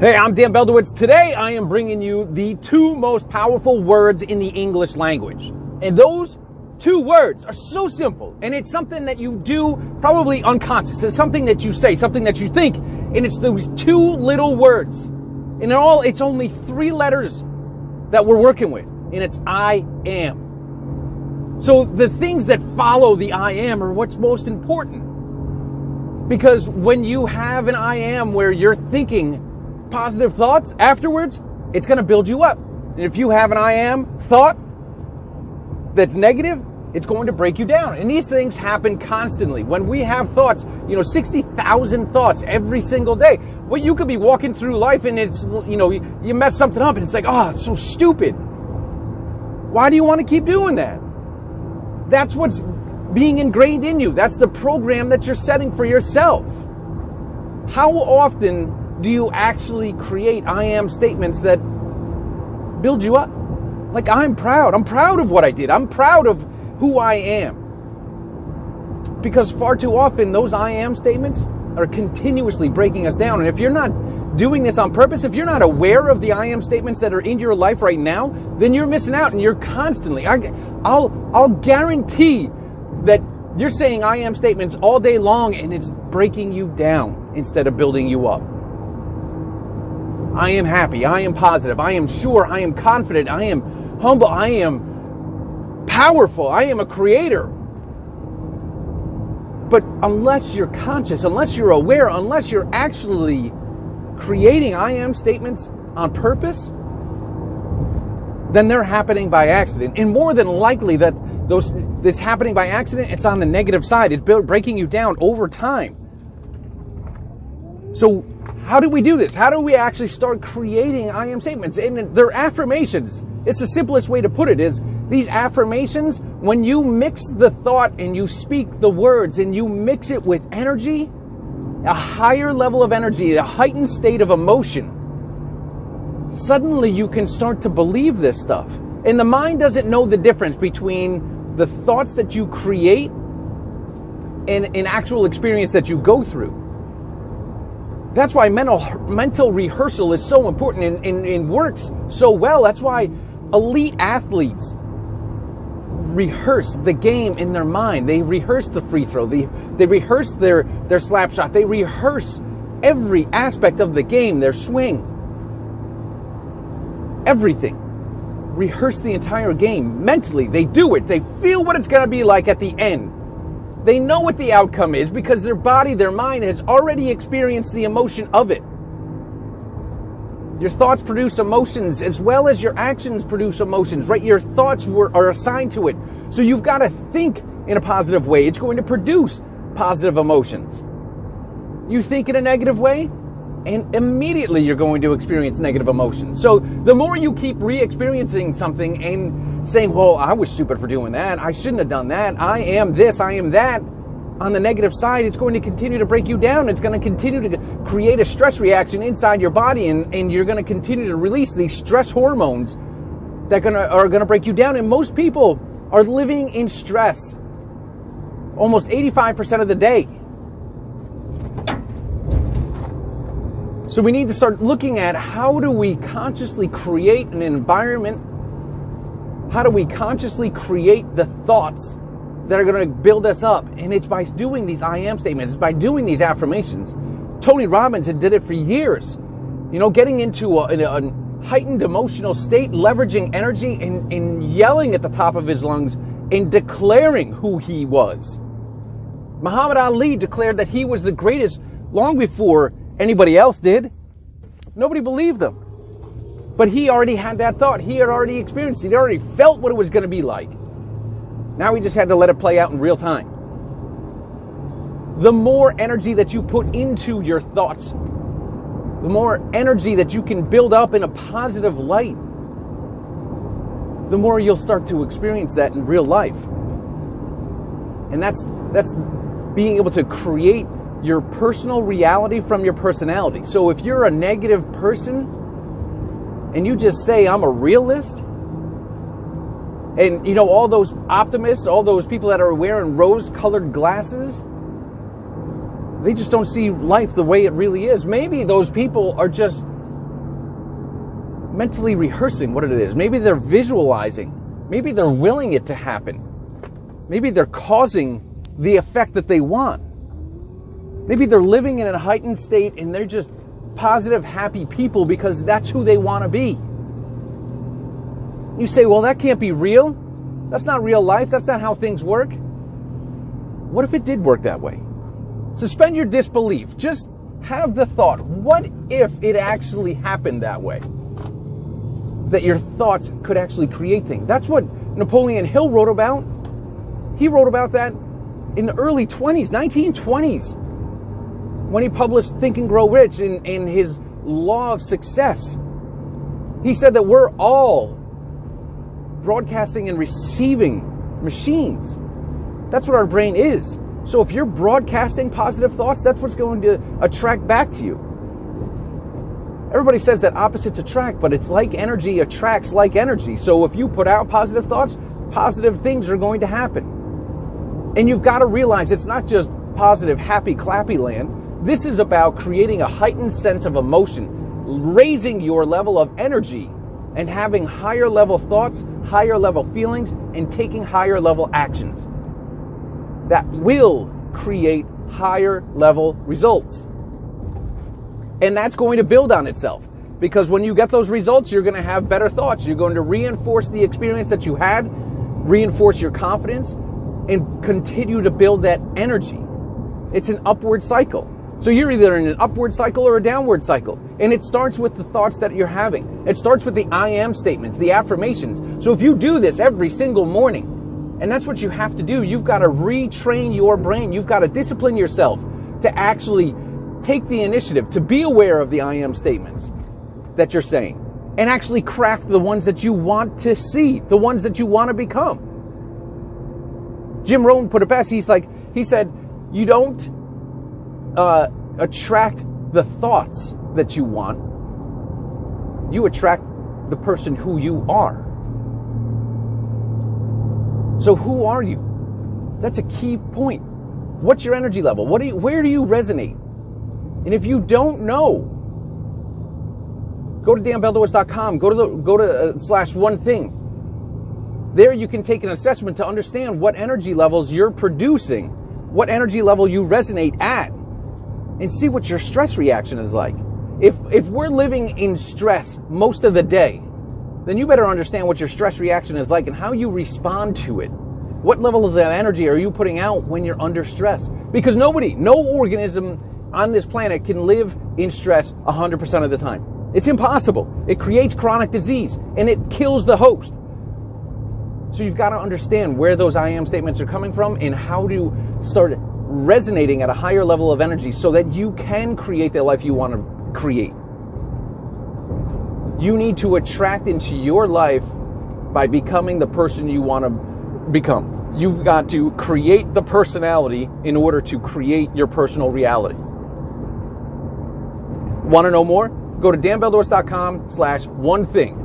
Hey, I'm Dan Beldowitz. Today I am bringing you the two most powerful words in the English language. And those two words are so simple. And it's something that you do probably unconscious. It's something that you say, something that you think. And it's those two little words. And in all, it's only three letters that we're working with. And it's I am. So the things that follow the I am are what's most important. Because when you have an I am where you're thinking positive thoughts afterwards, it's going to build you up. And if you have an I am thought that's negative, it's going to break you down. And these things happen constantly. When we have thoughts, you know, 60,000 thoughts every single day. Well, you could be walking through life and it's, you know, you, mess something up and it's like, oh, it's so stupid. Why do you want to keep doing that? That's what's being ingrained in you. That's the program that you're setting for yourself. How often do you actually create I am statements that build you up? Like, I'm proud. I'm proud of what I did. I'm proud of who I am. Because far too often, those I am statements are continuously breaking us down. And if you're not doing this on purpose, if you're not aware of the I am statements that are in your life right now, then you're missing out and you're constantly, I, I'll, I'll guarantee that you're saying I am statements all day long and it's breaking you down instead of building you up. I am happy. I am positive. I am sure. I am confident. I am humble. I am powerful. I am a creator. But unless you're conscious, unless you're aware, unless you're actually creating I am statements on purpose, then they're happening by accident. And more than likely that those it's happening by accident, it's on the negative side. It's breaking you down over time. So how do we do this? How do we actually start creating I am statements? And they're affirmations. It's the simplest way to put it is these affirmations, when you mix the thought and you speak the words and you mix it with energy, a higher level of energy, a heightened state of emotion, suddenly you can start to believe this stuff. And the mind doesn't know the difference between the thoughts that you create and an actual experience that you go through. That's why mental, mental rehearsal is so important and, and, and works so well. That's why elite athletes rehearse the game in their mind. They rehearse the free throw. They, they rehearse their, their slap shot. They rehearse every aspect of the game, their swing. Everything. Rehearse the entire game mentally. They do it. They feel what it's going to be like at the end. They know what the outcome is because their body, their mind has already experienced the emotion of it. Your thoughts produce emotions as well as your actions produce emotions, right? Your thoughts were, are assigned to it. So you've got to think in a positive way. It's going to produce positive emotions. You think in a negative way, and immediately you're going to experience negative emotions. So the more you keep re experiencing something and saying, well, I was stupid for doing that. I shouldn't have done that. I am this, I am that. On the negative side, it's going to continue to break you down. It's going to continue to create a stress reaction inside your body, and, and you're going to continue to release these stress hormones that gonna, are going to break you down. And most people are living in stress almost 85% of the day. So we need to start looking at how do we consciously create an environment how do we consciously create the thoughts that are going to build us up? And it's by doing these I am statements, it's by doing these affirmations. Tony Robbins had did it for years. You know, getting into a, a heightened emotional state, leveraging energy, and, and yelling at the top of his lungs and declaring who he was. Muhammad Ali declared that he was the greatest long before anybody else did. Nobody believed him. But he already had that thought. He had already experienced it. He already felt what it was going to be like. Now he just had to let it play out in real time. The more energy that you put into your thoughts, the more energy that you can build up in a positive light, the more you'll start to experience that in real life. And that's that's being able to create your personal reality from your personality. So if you're a negative person, and you just say, I'm a realist, and you know, all those optimists, all those people that are wearing rose colored glasses, they just don't see life the way it really is. Maybe those people are just mentally rehearsing what it is. Maybe they're visualizing. Maybe they're willing it to happen. Maybe they're causing the effect that they want. Maybe they're living in a heightened state and they're just positive, happy people because that's who they want to be. You say, well, that can't be real. That's not real life. That's not how things work. What if it did work that way? Suspend your disbelief. Just have the thought what if it actually happened that way? That your thoughts could actually create things. That's what Napoleon Hill wrote about. He wrote about that in the early 20s, 1920s, when he published Think and Grow Rich in, in his Law of Success. He said that we're all broadcasting and receiving machines. That's what our brain is. So if you're broadcasting positive thoughts, that's what's going to attract back to you. Everybody says that opposites attract, but it's like energy attracts like energy. So if you put out positive thoughts, positive things are going to happen. And you've got to realize it's not just positive, happy, clappy land. This is about creating a heightened sense of emotion, raising your level of energy, and having higher level thoughts, higher level feelings, and taking higher level actions that will create higher level results. And that's going to build on itself because when you get those results, you're going to have better thoughts. You're going to reinforce the experience that you had, reinforce your confidence, and continue to build that energy. It's an upward cycle. So you're either in an upward cycle or a downward cycle. And it starts with the thoughts that you're having. It starts with the I am statements, the affirmations. So if you do this every single morning, and that's what you have to do. You've got to retrain your brain. You've got to discipline yourself to actually take the initiative to be aware of the I am statements that you're saying and actually craft the ones that you want to see, the ones that you want to become. Jim Rohn put it best. He's like, he said, you don't uh, attract the thoughts that you want, you attract the person who you are. So who are you? That's a key point. What's your energy level? What do you, where do you resonate? And if you don't know, go to danbeldowitz.com. Go to the go to uh, slash one thing. There you can take an assessment to understand what energy levels you're producing, what energy level you resonate at, and see what your stress reaction is like. If if we're living in stress most of the day, then you better understand what your stress reaction is like and how you respond to it. What levels of energy are you putting out when you're under stress? Because nobody, no organism on this planet can live in stress 100% of the time. It's impossible. It creates chronic disease and it kills the host. So you've got to understand where those I am statements are coming from and how to start resonating at a higher level of energy so that you can create the life you want to create. You need to attract into your life by becoming the person you want to become. You've got to create the personality in order to create your personal reality. Want to know more? Go to danbeldowitz.com slash one thing.